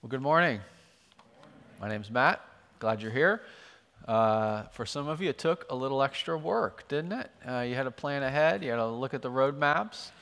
Well, good morning. My name's Matt. Glad you're here. Uh, for some of you, it took a little extra work, didn't it? Uh, you had to plan ahead, you had to look at the road maps.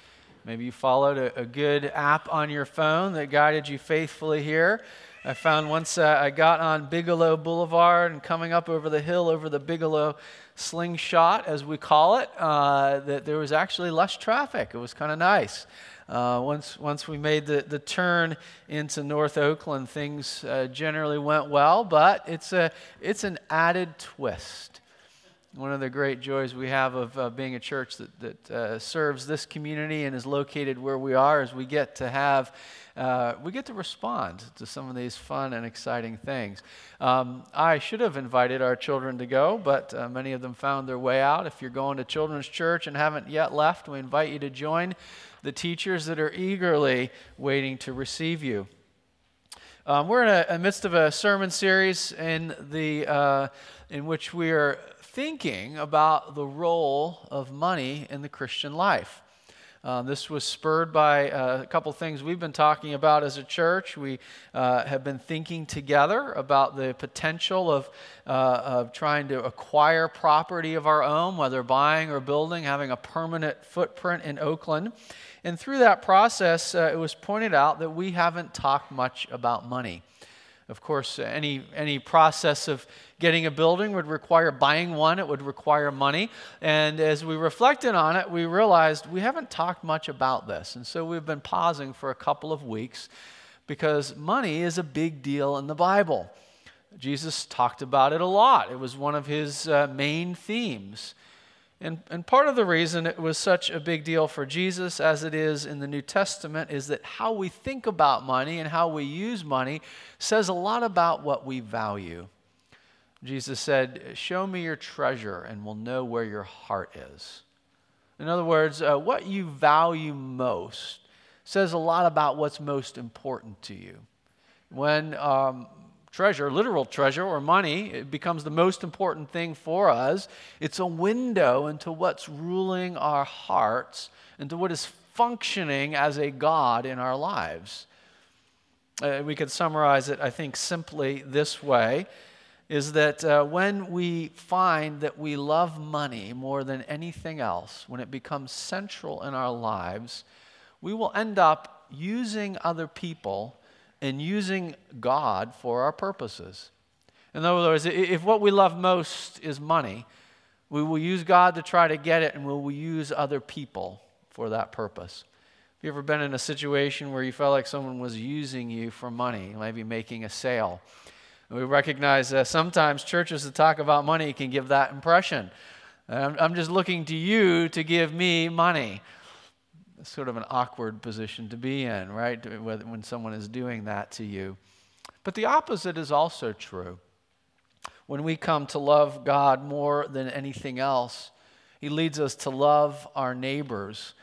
Maybe you followed a, a good app on your phone that guided you faithfully here. I found once uh, I got on Bigelow Boulevard and coming up over the hill over the Bigelow slingshot, as we call it, uh, that there was actually less traffic. It was kind of nice. Uh, once, once we made the, the turn into North Oakland, things uh, generally went well, but it's, a, it's an added twist. One of the great joys we have of uh, being a church that, that uh, serves this community and is located where we are is we get to have uh, we get to respond to some of these fun and exciting things. Um, I should have invited our children to go, but uh, many of them found their way out. If you're going to children's church and haven't yet left, we invite you to join the teachers that are eagerly waiting to receive you. Um, we're in a, midst of a sermon series in, the, uh, in which we are thinking about the role of money in the Christian life. Uh, this was spurred by uh, a couple things we've been talking about as a church. We uh, have been thinking together about the potential of, uh, of trying to acquire property of our own, whether buying or building, having a permanent footprint in Oakland. And through that process, uh, it was pointed out that we haven't talked much about money. Of course, any, any process of getting a building would require buying one, it would require money. And as we reflected on it, we realized we haven't talked much about this. And so we've been pausing for a couple of weeks because money is a big deal in the Bible. Jesus talked about it a lot, it was one of his uh, main themes. And, and part of the reason it was such a big deal for Jesus, as it is in the New Testament, is that how we think about money and how we use money says a lot about what we value. Jesus said, Show me your treasure, and we'll know where your heart is. In other words, uh, what you value most says a lot about what's most important to you. When um, treasure, literal treasure or money, it becomes the most important thing for us. It's a window into what's ruling our hearts, into what is functioning as a God in our lives. Uh, we could summarize it, I think, simply this way is that uh, when we find that we love money more than anything else, when it becomes central in our lives, we will end up using other people and using God for our purposes. In other words, if what we love most is money, we will use God to try to get it and we will use other people for that purpose. Have you ever been in a situation where you felt like someone was using you for money, maybe making a sale? We recognize that sometimes churches that talk about money can give that impression. I'm just looking to you to give me money sort of an awkward position to be in, right? When someone is doing that to you. But the opposite is also true. When we come to love God more than anything else, He leads us to love our neighbors.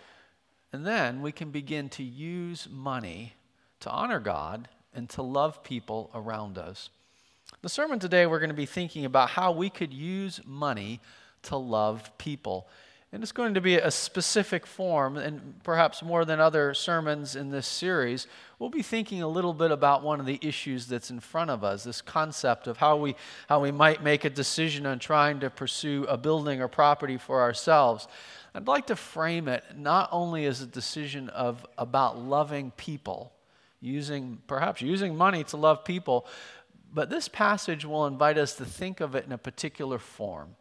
And then we can begin to use money to honor God and to love people around us. The sermon today, we're going to be thinking about how we could use money to love people. And it's going to be a specific form, and perhaps more than other sermons in this series, we'll be thinking a little bit about one of the issues that's in front of us this concept of how we, how we might make a decision on trying to pursue a building or property for ourselves. I'd like to frame it not only as a decision of, about loving people, using, perhaps using money to love people, but this passage will invite us to think of it in a particular form.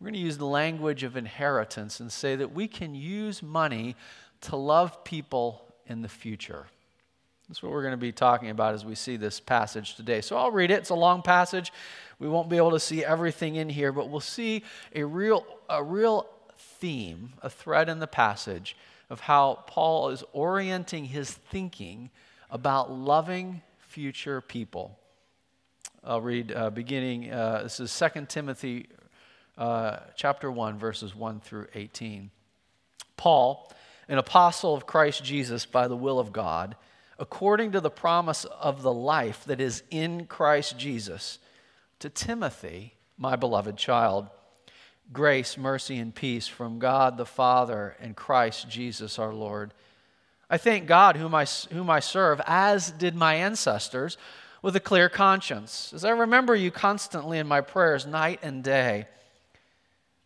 We're going to use the language of inheritance and say that we can use money to love people in the future. That's what we're going to be talking about as we see this passage today. So I'll read it. It's a long passage. We won't be able to see everything in here, but we'll see a real, a real theme, a thread in the passage of how Paul is orienting his thinking about loving future people. I'll read uh, beginning, uh, this is 2 Timothy uh, chapter 1, verses 1 through 18. Paul, an apostle of Christ Jesus by the will of God, according to the promise of the life that is in Christ Jesus, to Timothy, my beloved child, grace, mercy, and peace from God the Father and Christ Jesus our Lord. I thank God, whom I, whom I serve, as did my ancestors, with a clear conscience, as I remember you constantly in my prayers, night and day.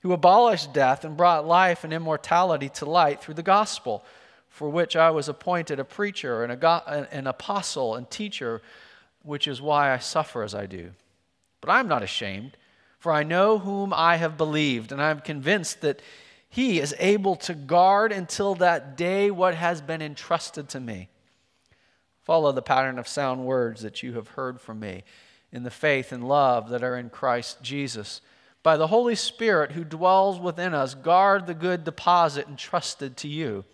who abolished death and brought life and immortality to light through the gospel, for which I was appointed a preacher and a, an apostle and teacher, which is why I suffer as I do. But I am not ashamed, for I know whom I have believed, and I am convinced that he is able to guard until that day what has been entrusted to me. Follow the pattern of sound words that you have heard from me in the faith and love that are in Christ Jesus by the Holy Spirit who dwells within us, guard the good deposit entrusted to you.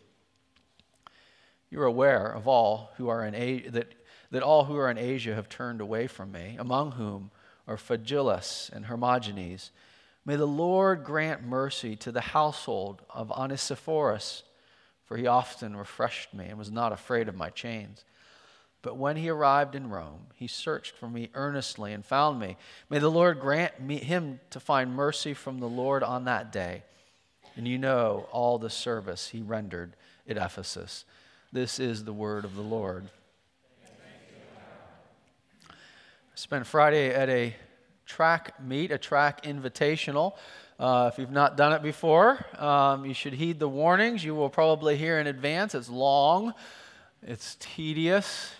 You're aware of all who are in Asia, that, that all who are in Asia have turned away from me, among whom are Phygelus and Hermogenes. May the Lord grant mercy to the household of Onesiphorus, for he often refreshed me and was not afraid of my chains. But when he arrived in Rome, he searched for me earnestly and found me. May the Lord grant me, him to find mercy from the Lord on that day. And you know all the service he rendered at Ephesus. This is the word of the Lord. I spent Friday at a track meet, a track invitational. Uh, if you've not done it before, um, you should heed the warnings. You will probably hear in advance. It's long, it's tedious,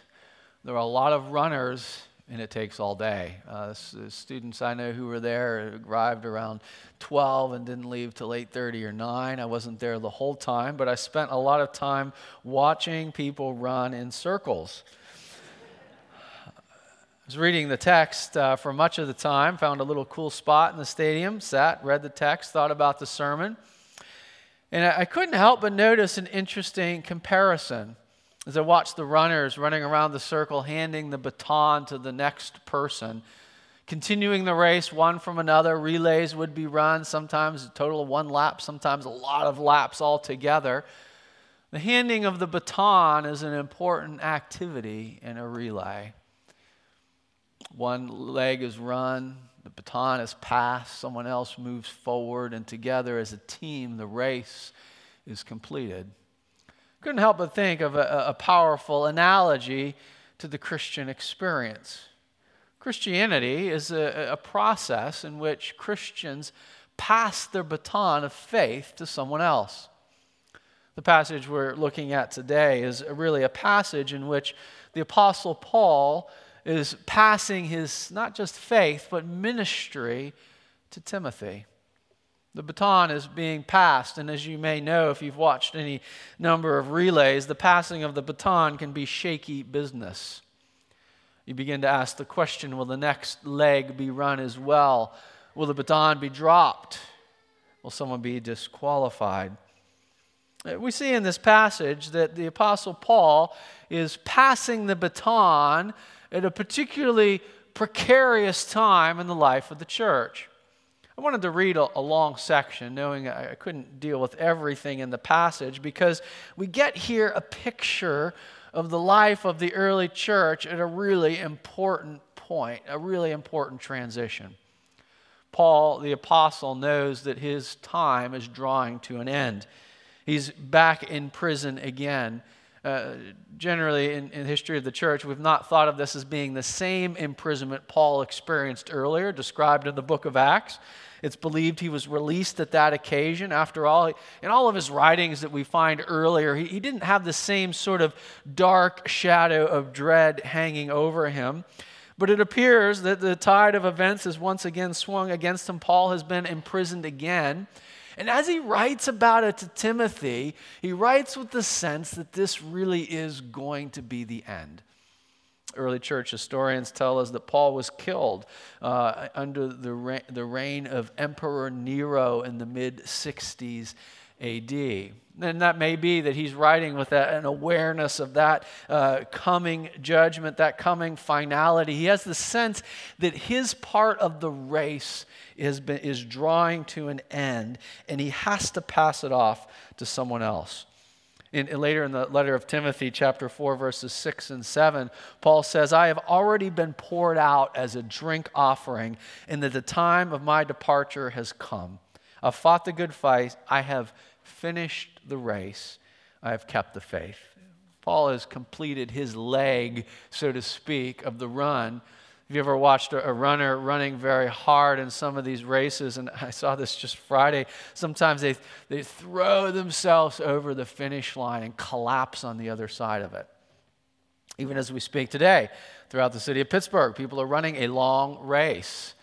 there are a lot of runners, and it takes all day. Uh, students I know who were there arrived around 12 and didn't leave till 8:30 or 9. I wasn't there the whole time, but I spent a lot of time watching people run in circles. I was reading the text uh, for much of the time, found a little cool spot in the stadium, sat, read the text, thought about the sermon. And I, I couldn't help but notice an interesting comparison as I watched the runners running around the circle, handing the baton to the next person, continuing the race one from another, relays would be run, sometimes a total of one lap, sometimes a lot of laps all together. The handing of the baton is an important activity in a relay. One leg is run, the baton is passed, someone else moves forward, and together as a team, the race is completed couldn't help but think of a, a powerful analogy to the Christian experience. Christianity is a, a, process in which Christians pass their baton of faith to someone else. The passage we're looking at today is really a passage in which the Apostle Paul is passing his not just faith, but ministry to Timothy. The baton is being passed, and as you may know if you've watched any number of relays, the passing of the baton can be shaky business. You begin to ask the question will the next leg be run as well? Will the baton be dropped? Will someone be disqualified? We see in this passage that the Apostle Paul is passing the baton at a particularly precarious time in the life of the church. I wanted to read a, a, long section, knowing I couldn't deal with everything in the passage, because we get here a picture of the life of the early church at a really important point, a really important transition. Paul, the apostle, knows that his time is drawing to an end. He's back in prison again. Uh, generally, in, in the history of the church, we've not thought of this as being the same imprisonment Paul experienced earlier, described in the book of Acts. It's believed he was released at that occasion. After all, in all of his writings that we find earlier, he, he didn't have the same sort of dark shadow of dread hanging over him. But it appears that the tide of events is once again swung against him. Paul has been imprisoned again. And as he writes about it to Timothy, he writes with the sense that this really is going to be the end. Early church historians tell us that Paul was killed uh, under the, re- the reign of Emperor Nero in the mid 60s AD. And that may be that he's writing with an awareness of that uh, coming judgment, that coming finality. He has the sense that his part of the race is, been, is drawing to an end, and he has to pass it off to someone else. In, later in the letter of Timothy, chapter 4, verses 6 and 7, Paul says, I have already been poured out as a drink offering, and that the time of my departure has come. I've fought the good fight. I have finished the race. I have kept the faith. Paul has completed his leg, so to speak, of the run. Have you ever watched a, runner running very hard in some of these races? And I saw this just Friday. Sometimes they, they throw themselves over the finish line and collapse on the other side of it. Even as we speak today, throughout the city of Pittsburgh, people are running a long race.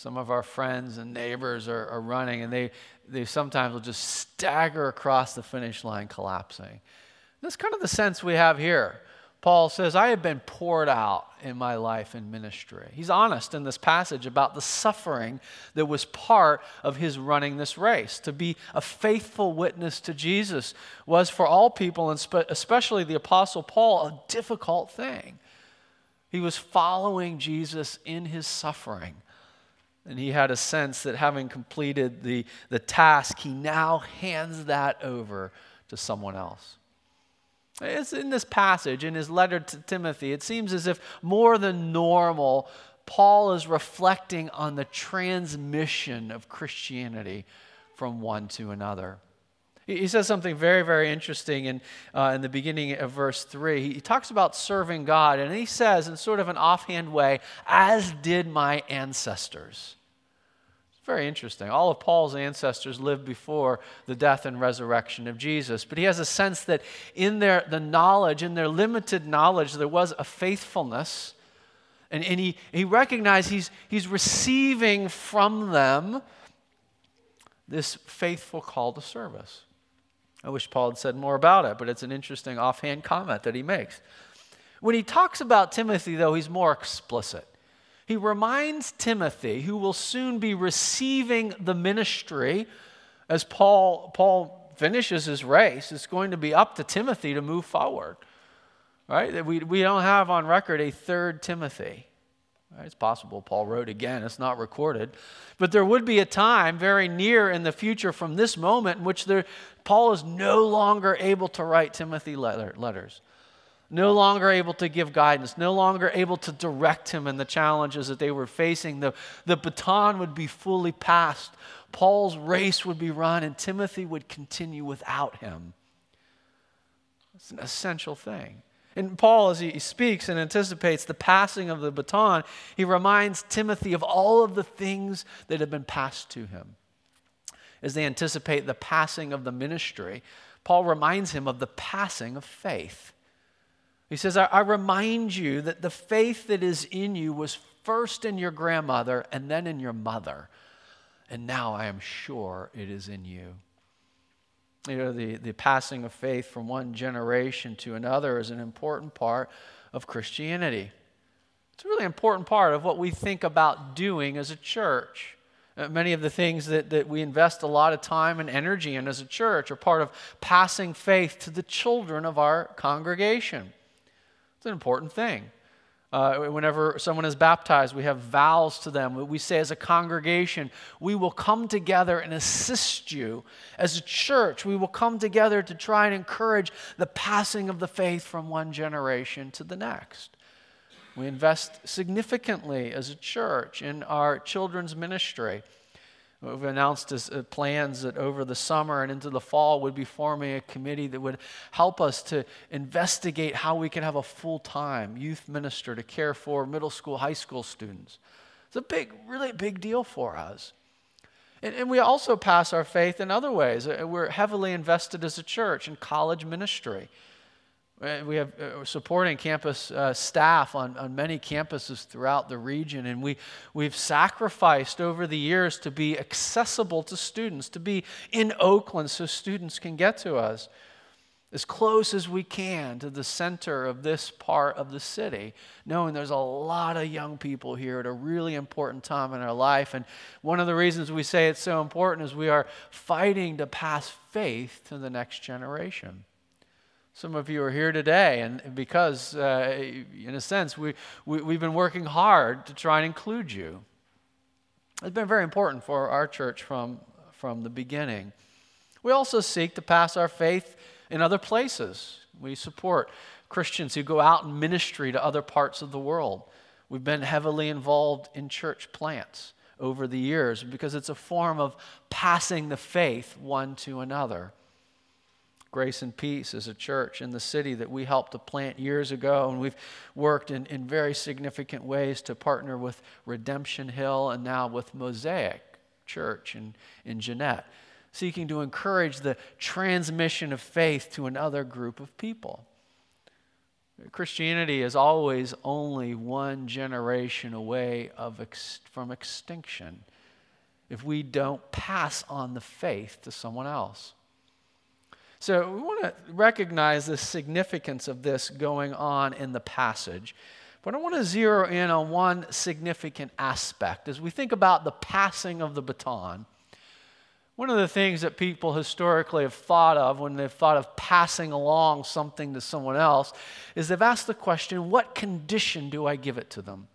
Some of our friends and neighbors are, are running, and they, they sometimes will just stagger across the finish line, collapsing. That's kind of the sense we have here. Paul says, I have been poured out in my life and ministry. He's honest in this passage about the suffering that was part of his running this race. To be a faithful witness to Jesus was for all people, and especially the Apostle Paul, a difficult thing. He was following Jesus in his suffering. And he had a sense that having completed the, the task, he now hands that over to someone else. It's in this passage, in his letter to Timothy, it seems as if more than normal, Paul is reflecting on the transmission of Christianity from one to another. He says something very, very interesting in, uh, in the beginning of verse 3. He talks about serving God, and he says, in sort of an offhand way, as did my ancestors. Very interesting. All of Paul's ancestors lived before the death and resurrection of Jesus, but he has a sense that in their the knowledge, in their limited knowledge, there was a faithfulness. And, and he, he recognized he's, he's receiving from them this faithful call to service. I wish Paul had said more about it, but it's an interesting offhand comment that he makes. When he talks about Timothy, though, he's more explicit. He reminds Timothy, who will soon be receiving the ministry as Paul, Paul finishes his race, it's going to be up to Timothy to move forward. Right? We, we don't have on record a third Timothy. It's possible Paul wrote again, it's not recorded. But there would be a time very near in the future from this moment in which there, Paul is no longer able to write Timothy letter, letters, no longer able to give guidance, no longer able to direct him in the challenges that they were facing. The, the baton would be fully passed, Paul's race would be run, and Timothy would continue without him. It's an essential thing. And Paul, as he speaks and anticipates the passing of the baton, he reminds Timothy of all of the things that have been passed to him. As they anticipate the passing of the ministry, Paul reminds him of the passing of faith. He says, I, I remind you that the faith that is in you was first in your grandmother and then in your mother. And now I am sure it is in you you know, the, the passing of faith from one generation to another is an important part of Christianity. It's a really important part of what we think about doing as a church. Uh, many of the things that, that we invest a lot of time and energy in as a church are part of passing faith to the children of our congregation. It's an important thing. Uh, whenever someone is baptized, we have vows to them. We say as a congregation, we will come together and assist you. As a church, we will come together to try and encourage the passing of the faith from one generation to the next. We invest significantly as a church in our children's ministry. We've announced as, uh, plans that over the summer and into the fall would be forming a committee that would help us to investigate how we can have a full time youth minister to care for middle school, high school students. It's a big, really big deal for us. And, and we also pass our faith in other ways. Uh, we're heavily invested as a church in college ministry. Uh, we have uh, supporting campus uh, staff on, on many campuses throughout the region, and we, we've sacrificed over the years to be accessible to students, to be in Oakland so students can get to us as close as we can to the center of this part of the city, knowing there's a lot of young people here at a really important time in our life. And one of the reasons we say it's so important is we are fighting to pass faith to the next generation. Some of you are here today, and because, uh, in a sense, we, we, we've been working hard to try and include you. It's been very important for our church from, from the beginning. We also seek to pass our faith in other places. We support Christians who go out in ministry to other parts of the world. We've been heavily involved in church plants over the years because it's a form of passing the faith one to another. Grace and Peace is a church in the city that we helped to plant years ago, and we've worked in, in very significant ways to partner with Redemption Hill and now with Mosaic Church in, in Jeannette seeking to encourage the transmission of faith to another group of people. Christianity is always only one generation away of ex- from extinction if we don't pass on the faith to someone else. So we want to recognize the significance of this going on in the passage. But I want to zero in on one significant aspect as we think about the passing of the baton. One of the things that people historically have thought of when they've thought of passing along something to someone else is they've asked the question what condition do I give it to them?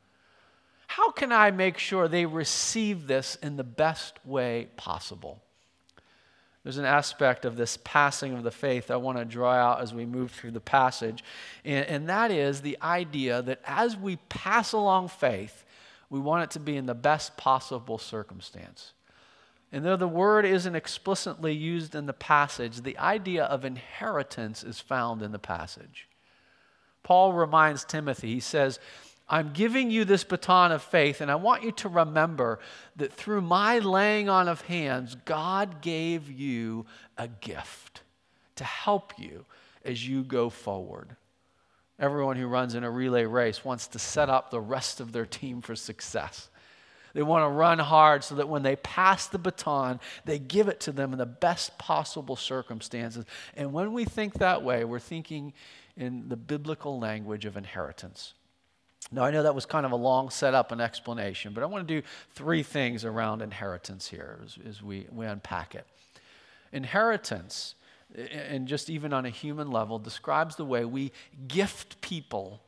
How can I make sure they receive this in the best way possible? There's an aspect of this passing of the faith I want to draw out as we move through the passage, and, and that is the idea that as we pass along faith, we want it to be in the best possible circumstance. And though the word isn't explicitly used in the passage, the idea of inheritance is found in the passage. Paul reminds Timothy, he says, I'm giving you this baton of faith, and I want you to remember that through my laying on of hands, God gave you a gift to help you as you go forward. Everyone who runs in a relay race wants to set up the rest of their team for success. They want to run hard so that when they pass the baton, they give it to them in the best possible circumstances. And when we think that way, we're thinking in the biblical language of inheritance. Now, I know that was kind of a long setup and explanation, but I want to do three things around inheritance here as, as we, we unpack it. Inheritance, and just even on a human level, describes the way we gift people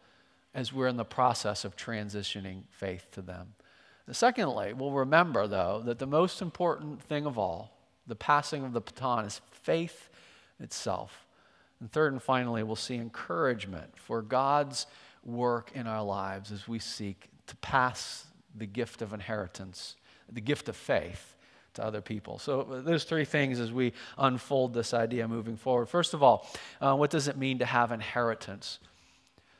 as we're in the process of transitioning faith to them. Secondly, we'll remember, though, that the most important thing of all, the passing of the baton, is faith itself. And third and finally, we'll see encouragement for God's work in our lives as we seek to pass the gift of inheritance, the gift of faith to other people. So, uh, those three things as we unfold this idea moving forward. First of all, uh, what does it mean to have inheritance?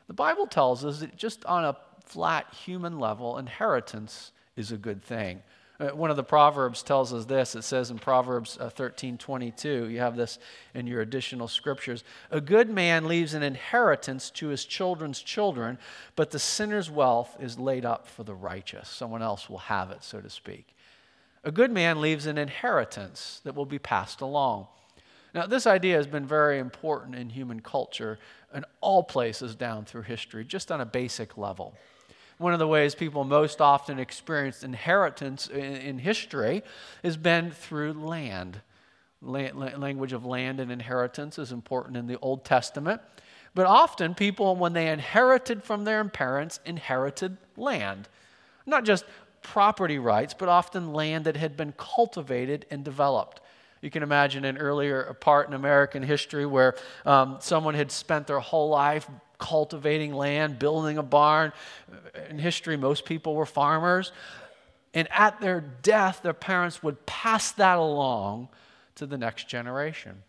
The Bible tells us that just on a flat human level, inheritance is a good thing. Uh, one of the Proverbs tells us this. It says in Proverbs uh, 13 22, you have this in your additional scriptures. A good man leaves an inheritance to his children's children, but the sinner's wealth is laid up for the righteous. Someone else will have it, so to speak. A good man leaves an inheritance that will be passed along. Now, this idea has been very important in human culture in all places down through history, just on a basic level one of the ways people most often experience inheritance in, in history has been through land. La- language of land and inheritance is important in the Old Testament. But often, people, when they inherited from their parents, inherited land. Not just property rights, but often land that had been cultivated and developed. You can imagine an earlier part in American history where um, someone had spent their whole life cultivating land, building a barn. In history, most people were farmers. And at their death, their parents would pass that along to the next generation.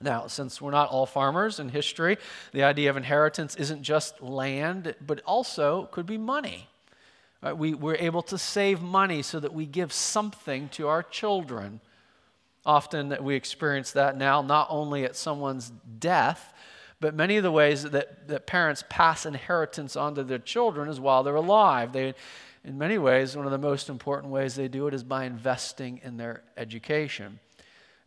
Now, since we're not all farmers in history, the idea of inheritance isn't just land, but also could be money. Right? We, we're able to save money so that we give something to our children. Often we experience that now, not only at someone's death, but many of the ways that, that parents pass inheritance onto their children is while they're alive. They, in many ways, one of the most important ways they do it is by investing in their education.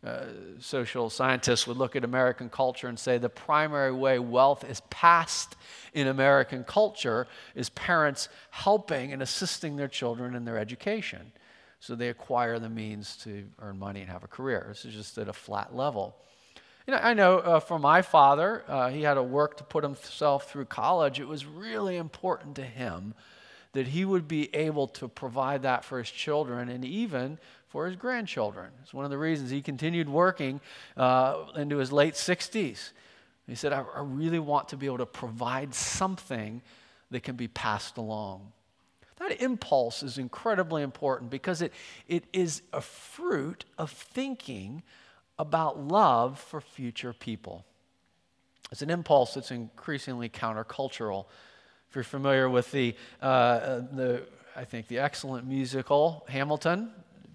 Uh, social scientists would look at American culture and say the primary way wealth is passed in American culture is parents helping and assisting their children in their education. So they acquire the means to earn money and have a career. This is just at a flat level. You know, I know uh, for my father, uh, he had to work to put himself through college. It was really important to him that he would be able to provide that for his children and even for his grandchildren. It's one of the reasons he continued working uh, into his late 60s. He said, I, I really want to be able to provide something that can be passed along. That impulse is incredibly important because it, it is a fruit of thinking about love for future people. It's an impulse that's increasingly countercultural. If you're familiar with the, uh, the I think, the excellent musical Hamilton,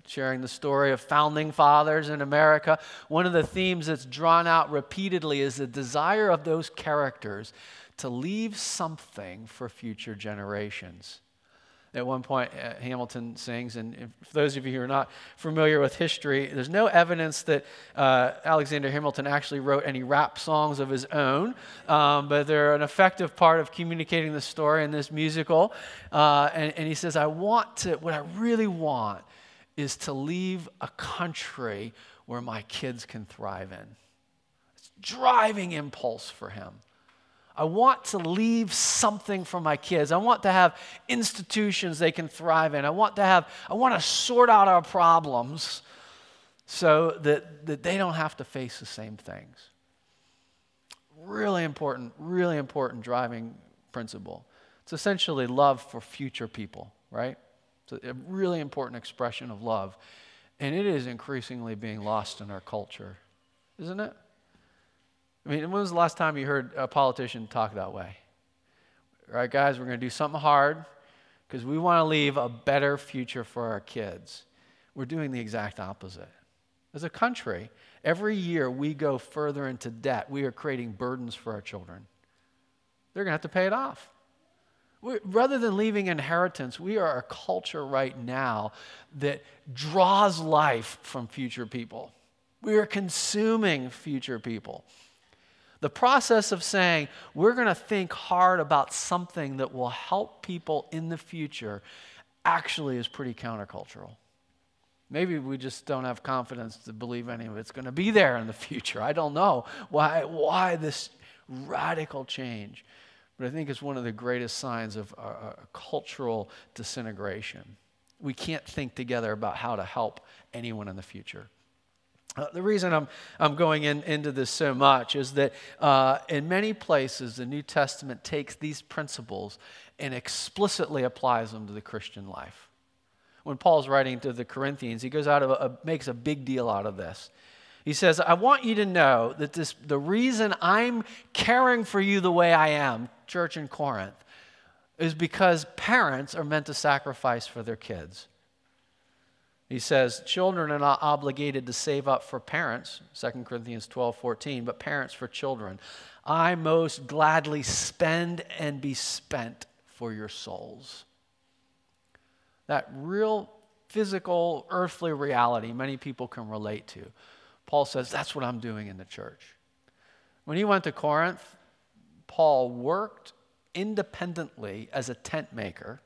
sharing the story of founding fathers in America. One of the themes that's drawn out repeatedly is the desire of those characters to leave something for future generations. At one point, uh, Hamilton sings, and for those of you who are not familiar with history, there's no evidence that uh, Alexander Hamilton actually wrote any rap songs of his own, um, but they're an effective part of communicating the story in this musical. Uh, and, and he says, I want to, what I really want is to leave a country where my kids can thrive in. It's driving impulse for him. I want to leave something for my kids. I want to have institutions they can thrive in. I want to have, I want to sort out our problems so that, that they don't have to face the same things. Really important, really important driving principle. It's essentially love for future people, right? It's a really important expression of love. And it is increasingly being lost in our culture, isn't it? I mean, when was the last time you heard a politician talk that way? All right, guys, we're going to do something hard because we want to leave a better future for our kids. We're doing the exact opposite. As a country, every year we go further into debt. We are creating burdens for our children. They're going to have to pay it off. We, rather than leaving inheritance, we are a culture right now that draws life from future people. We are consuming future people. The process of saying, we're going to think hard about something that will help people in the future actually is pretty countercultural. Maybe we just don't have confidence to believe any of it's going to be there in the future. I don't know why, why this radical change. But I think it's one of the greatest signs of a, cultural disintegration. We can't think together about how to help anyone in the future. Uh, the reason I'm, I'm going in, into this so much is that uh, in many places, the New Testament takes these principles and explicitly applies them to the Christian life. When Paul's writing to the Corinthians, he goes out of a, makes a big deal out of this. He says, I want you to know that this, the reason I'm caring for you the way I am, church in Corinth, is because parents are meant to sacrifice for their kids. He says, Children are not obligated to save up for parents, 2 Corinthians 12 14, but parents for children. I most gladly spend and be spent for your souls. That real physical, earthly reality many people can relate to. Paul says, That's what I'm doing in the church. When he went to Corinth, Paul worked independently as a tent maker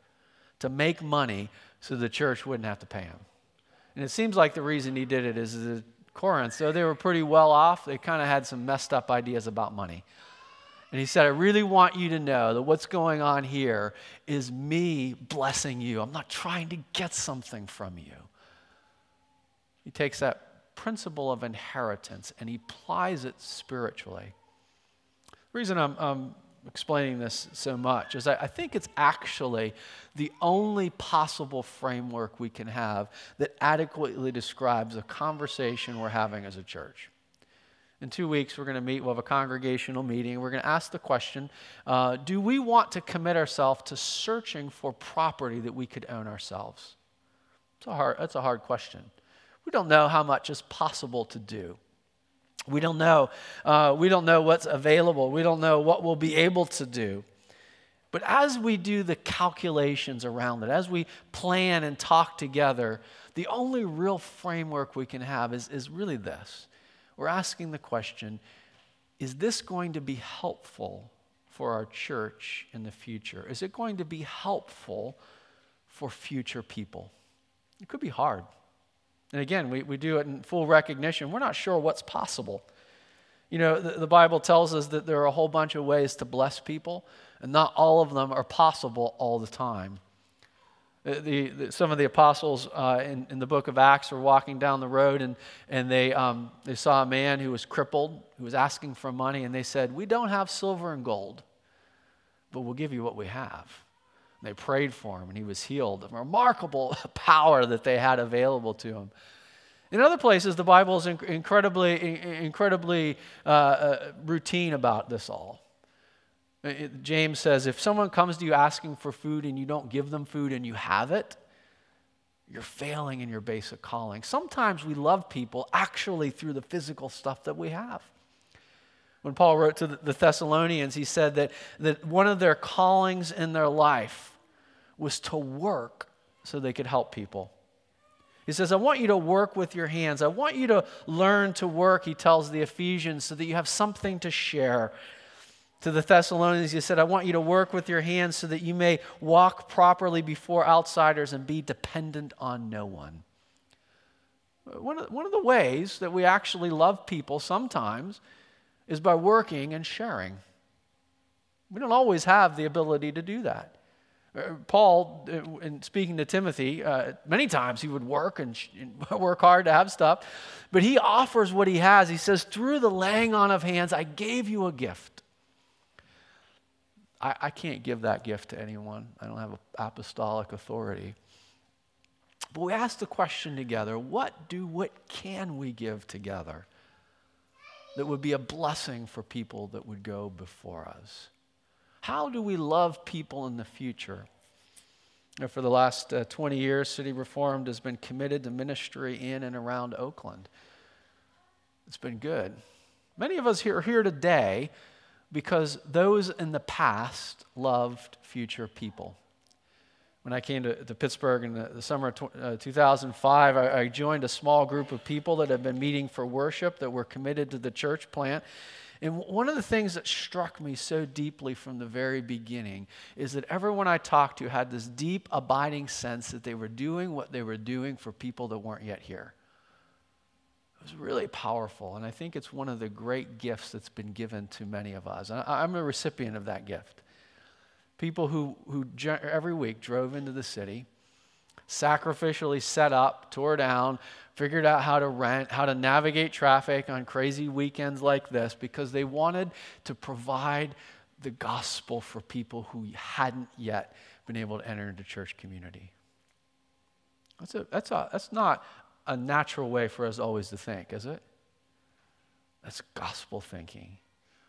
to make money so the church wouldn't have to pay him. And it seems like the reason he did it is that Corinth, so they were pretty well off, they kind of had some messed up ideas about money. And he said, I really want you to know that what's going on here is me blessing you. I'm not trying to get something from you. He takes that principle of inheritance and he applies it spiritually. The reason I'm, I'm explaining this so much is I, I think it's actually the only possible framework we can have that adequately describes a conversation we're having as a church. In two weeks, we're going to meet, we'll have a congregational meeting. We're going to ask the question uh, Do we want to commit ourselves to searching for property that we could own ourselves? It's a hard, that's a hard question. We don't know how much is possible to do. We don't know. Uh, we don't know what's available. We don't know what we'll be able to do. But as we do the calculations around it, as we plan and talk together, the only real framework we can have is, is really this. We're asking the question is this going to be helpful for our church in the future? Is it going to be helpful for future people? It could be hard. And again, we, we do it in full recognition. We're not sure what's possible. You know, the, the Bible tells us that there are a whole bunch of ways to bless people, and not all of them are possible all the time. The, the, some of the apostles uh, in, in the book of Acts were walking down the road and, and they, um, they saw a man who was crippled, who was asking for money, and they said, We don't have silver and gold, but we'll give you what we have. They prayed for him, and he was healed. A remarkable power that they had available to him. In other places, the Bible is incredibly, incredibly uh, uh, routine about this all. James says if someone comes to you asking for food and you don't give them food and you have it, you're failing in your basic calling. Sometimes we love people actually through the physical stuff that we have. When Paul wrote to the Thessalonians, he said that, that one of their callings in their life was to work so they could help people. He says, I want you to work with your hands. I want you to learn to work, he tells the Ephesians, so that you have something to share to the Thessalonians, he said, I want you to work with your hands so that you may walk properly before outsiders and be dependent on no one. One of, one of the ways that we actually love people sometimes is by working and sharing. We don't always have the ability to do that. Uh, Paul, uh, in speaking to Timothy, uh, many times he would work and, sh- work hard to have stuff, but he offers what he has. He says, Through the laying on of hands, I gave you a gift. I, I can't give that gift to anyone. I don't have apostolic authority. But we ask the question together what do, what can we give together that would be a blessing for people that would go before us? How do we love people in the future? For the last uh, 20 years, City Reformed has been committed to ministry in and around Oakland. It's been good. Many of us here are here today because those in the past loved future people. When I came to, to Pittsburgh in the, the summer of tw- uh, 2005, I, I joined a small group of people that had been meeting for worship that were committed to the church plant. And one of the things that struck me so deeply from the very beginning is that everyone I talked to had this deep, abiding sense that they were doing what they were doing for people that weren't yet here It was really powerful. And I think it's one of the great gifts that's been given to many of us. I, am a recipient of that gift. People who, who every week drove into the city, sacrificially set up, tore down, figured out how to rent, how to navigate traffic on crazy weekends like this because they wanted to provide the gospel for people who hadn't yet been able to enter into church community. That's, a, that's, a, that's not a natural way for us always to think, is it? That's gospel thinking.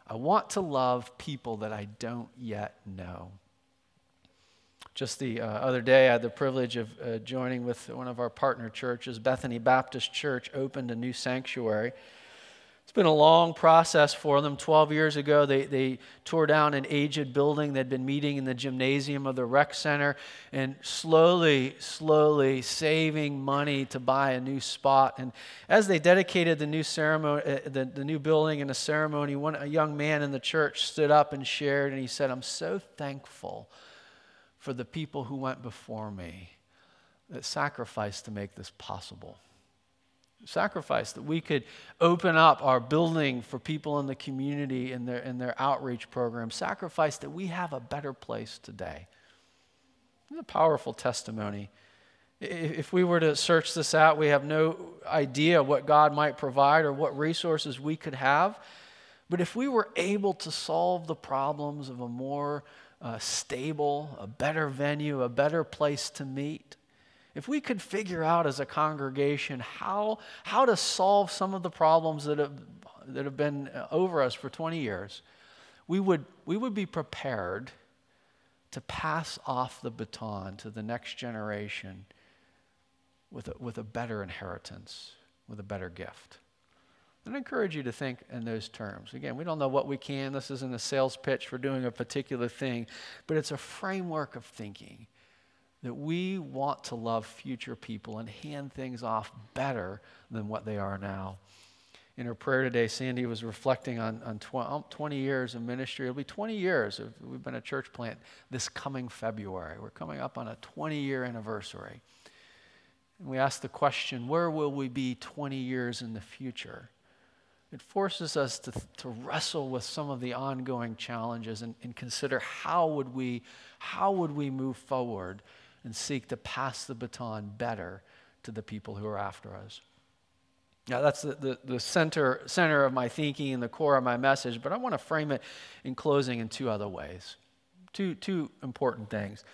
I want to love people that I don't yet know. Just the uh, other day, I had the privilege of uh, joining with one of our partner churches. Bethany Baptist Church opened a new sanctuary it's been a long process for them. 12 years ago, they, they tore down an aged building. They'd been meeting in the gymnasium of the rec center and slowly, slowly saving money to buy a new spot. And as they dedicated the new ceremony, uh, the, the new building and the ceremony, one, a young man in the church stood up and shared, and he said, I'm so thankful for the people who went before me that sacrificed to make this possible sacrifice, that we could open up our building for people in the community in their, in their outreach program, sacrifice that we have a better place today. It's a powerful testimony. If we were to search this out, we have no idea what God might provide or what resources we could have. But if we were able to solve the problems of a more uh, stable, a better venue, a better place to meet, if we could figure out as a congregation how, how to solve some of the problems that have, that have been uh, over us for 20 years, we would, we would be prepared to pass off the baton to the next generation with a, with a better inheritance, with a better gift. And I encourage you to think in those terms. Again, we don't know what we can. This isn't a sales pitch for doing a particular thing, but it's a framework of thinking that we want to love future people and hand things off better than what they are now. In her prayer today, Sandy was reflecting on, on tw- 20 years of ministry. It'll be 20 years. Of, we've been a church plant this coming February. We're coming up on a 20 year anniversary. And we ask the question where will we be 20 years in the future? It forces us to, to wrestle with some of the ongoing challenges and, and consider how would, we, how would we move forward and seek to pass the baton better to the people who are after us. Now, that's the, the, the, center, center of my thinking and the core of my message, but I want to frame it in closing in two other ways. Two, two important things.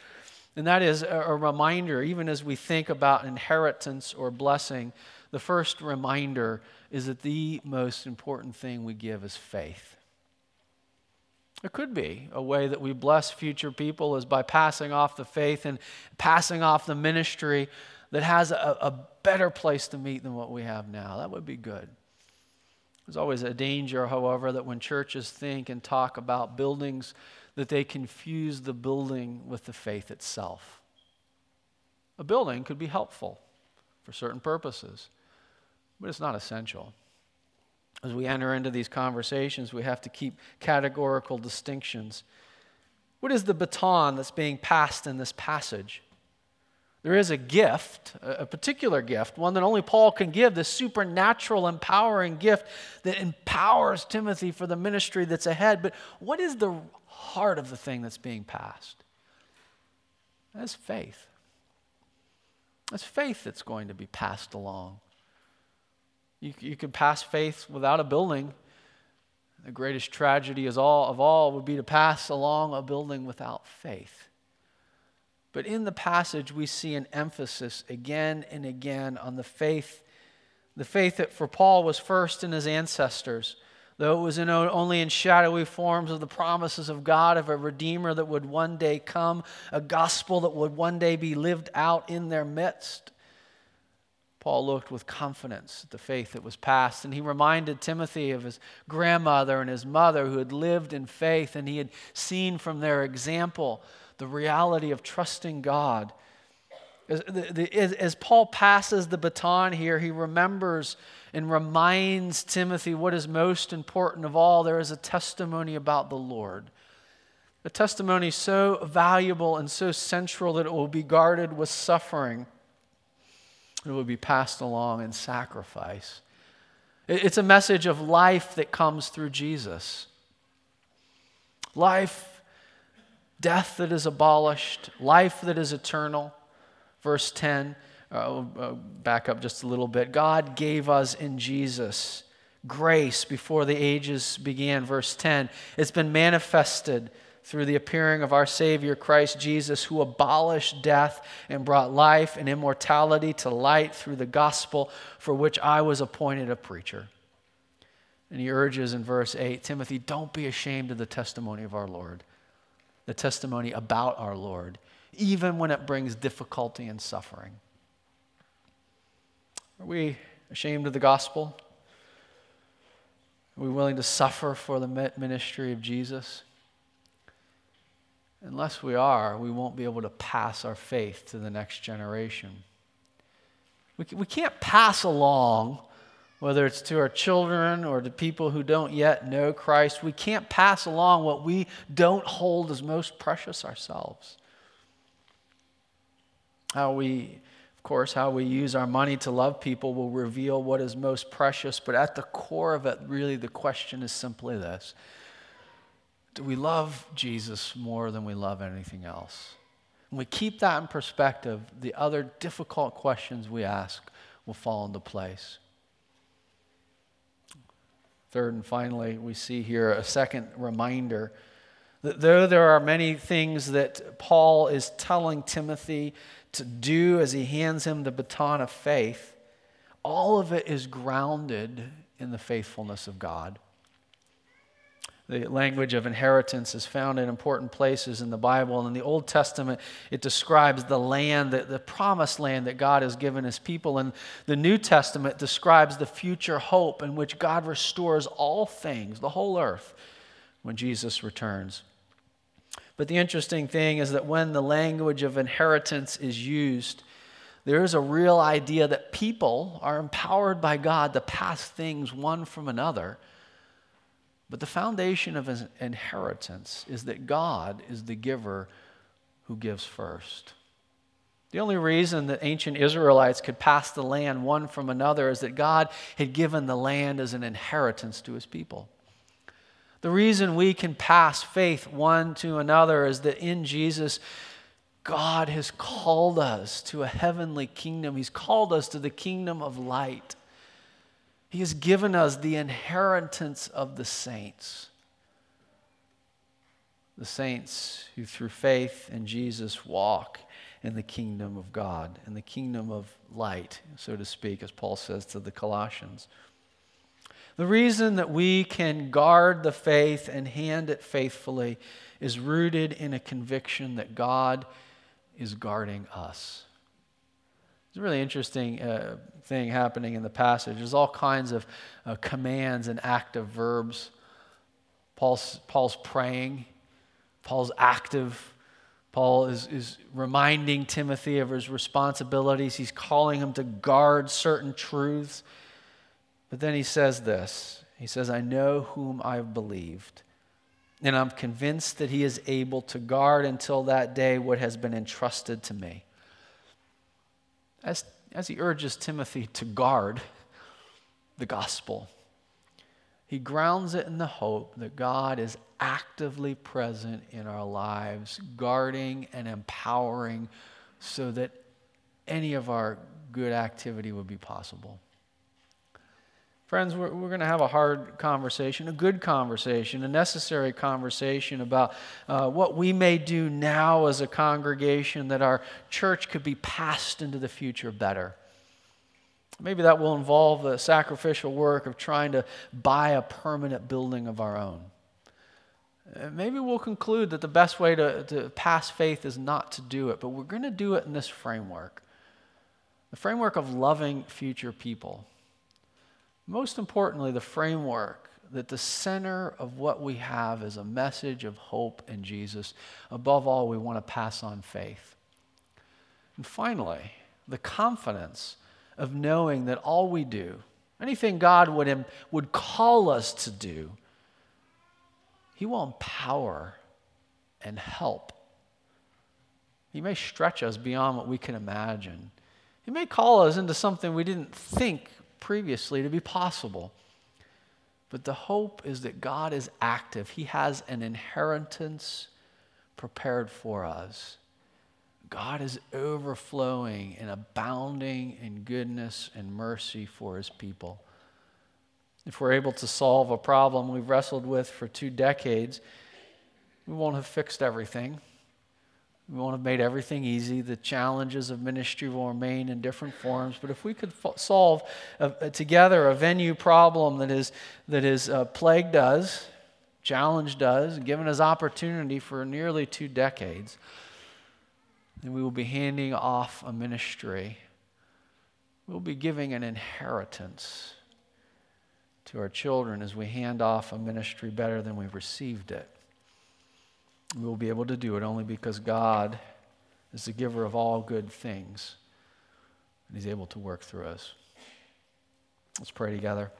And that is a, a reminder, even as we think about inheritance or blessing, the first reminder is that the most important thing we give is faith. It could be a way that we bless future people is by passing off the faith and passing off the ministry that has a, a better place to meet than what we have now. That would be good. There's always a danger, however, that when churches think and talk about buildings, that they confuse the building with the faith itself. A building could be helpful for certain purposes, but it's not essential as we enter into these conversations, we have to keep categorical distinctions. What is the baton that's being passed in this passage? There is a gift, a particular gift, one that only Paul can give, this supernatural, empowering gift that empowers Timothy for the ministry that's ahead. But what is the heart of the thing that's being passed? That's faith. That's faith that's going to be passed along. You, you can pass faith without a building. The greatest tragedy is all, of all would be to pass along a building without faith. But in the passage, we see an emphasis again and again on the faith, the faith that for Paul was first in his ancestors, though it was in, only in shadowy forms of the promises of God of a Redeemer that would one day come, a gospel that would one day be lived out in their midst. Paul looked with confidence at the faith that was passed, and he reminded Timothy of his grandmother and his mother who had lived in faith, and he had seen from their example the reality of trusting God. As, as, Paul passes the baton here, he remembers and reminds Timothy what is most important of all. There is a testimony about the Lord. A testimony so valuable and so central that it will be guarded with suffering it will be passed along in sacrifice. It's a message of life that comes through Jesus. Life, death that is abolished, life that is eternal. Verse 10, uh, uh, back up just a little bit. God gave us in Jesus grace before the ages began. Verse 10, it's been manifested through the appearing of our Savior Christ Jesus, who abolished death and brought life and immortality to light through the gospel for which I was appointed a preacher. And he urges in verse 8 Timothy, don't be ashamed of the testimony of our Lord, the testimony about our Lord, even when it brings difficulty and suffering. Are we ashamed of the gospel? Are we willing to suffer for the ministry of Jesus? Unless we are, we won't be able to pass our faith to the next generation. We, we can't pass along, whether it's to our children or to people who don't yet know Christ, we can't pass along what we don't hold as most precious ourselves. How we, of course, how we use our money to love people will reveal what is most precious, but at the core of it, really, the question is simply this do we love Jesus more than we love anything else? When we keep that in perspective, the other difficult questions we ask will fall into place. Third and finally, we see here a second reminder that though there are many things that Paul is telling Timothy to do as he hands him the baton of faith, all of it is grounded in the faithfulness of God. The language of inheritance is found in important places in the Bible. And in the Old Testament, it describes the land, the, the promised land that God has given his people. And the New Testament describes the future hope in which God restores all things, the whole earth, when Jesus returns. But the interesting thing is that when the language of inheritance is used, there is a real idea that people are empowered by God to pass things one from another but the foundation of his inheritance is that God is the giver who gives first. The only reason that ancient Israelites could pass the land one from another is that God had given the land as an inheritance to his people. The reason we can pass faith one to another is that in Jesus, God has called us to a heavenly kingdom. He's called us to the kingdom of light. He has given us the inheritance of the saints. The saints who, through faith in Jesus, walk in the kingdom of God, in the kingdom of light, so to speak, as Paul says to the Colossians. The reason that we can guard the faith and hand it faithfully is rooted in a conviction that God is guarding us. It's a really interesting uh, thing happening in the passage. There's all kinds of uh, commands and active verbs. Paul's, Paul's praying, Paul's active. Paul is, is reminding Timothy of his responsibilities. He's calling him to guard certain truths. But then he says this He says, I know whom I've believed, and I'm convinced that he is able to guard until that day what has been entrusted to me as, as he urges Timothy to guard the gospel, he grounds it in the hope that God is actively present in our lives, guarding and empowering so that any of our good activity would be possible. Friends, we're, we're going to have a hard conversation, a good conversation, a necessary conversation about uh, what we may do now as a congregation that our church could be passed into the future better. Maybe that will involve the sacrificial work of trying to buy a permanent building of our own. Uh, maybe we'll conclude that the best way to, to pass faith is not to do it, but we're going to do it in this framework the framework of loving future people. Most importantly, the framework that the center of what we have is a message of hope in Jesus. Above all, we want to pass on faith. And finally, the confidence of knowing that all we do, anything God would, would call us to do, He will empower and help. He may stretch us beyond what we can imagine. He may call us into something we didn't think previously to be possible. But the hope is that God is active, He has an inheritance prepared for us. God is overflowing and abounding in goodness and mercy for His people. If we're able to solve a problem we've wrestled with for two decades, we won't have fixed everything. We won't have made everything easy. The challenges of ministry will remain in different forms. But if we could f- solve a, a, together a venue problem that is that is uh, plagued us, challenged us, given us opportunity for nearly two decades, then we will be handing off a ministry. We'll be giving an inheritance to our children as we hand off a ministry better than we received it. We will be able to do it only because God is the giver of all good things, and He's able to work through us. Let's pray together.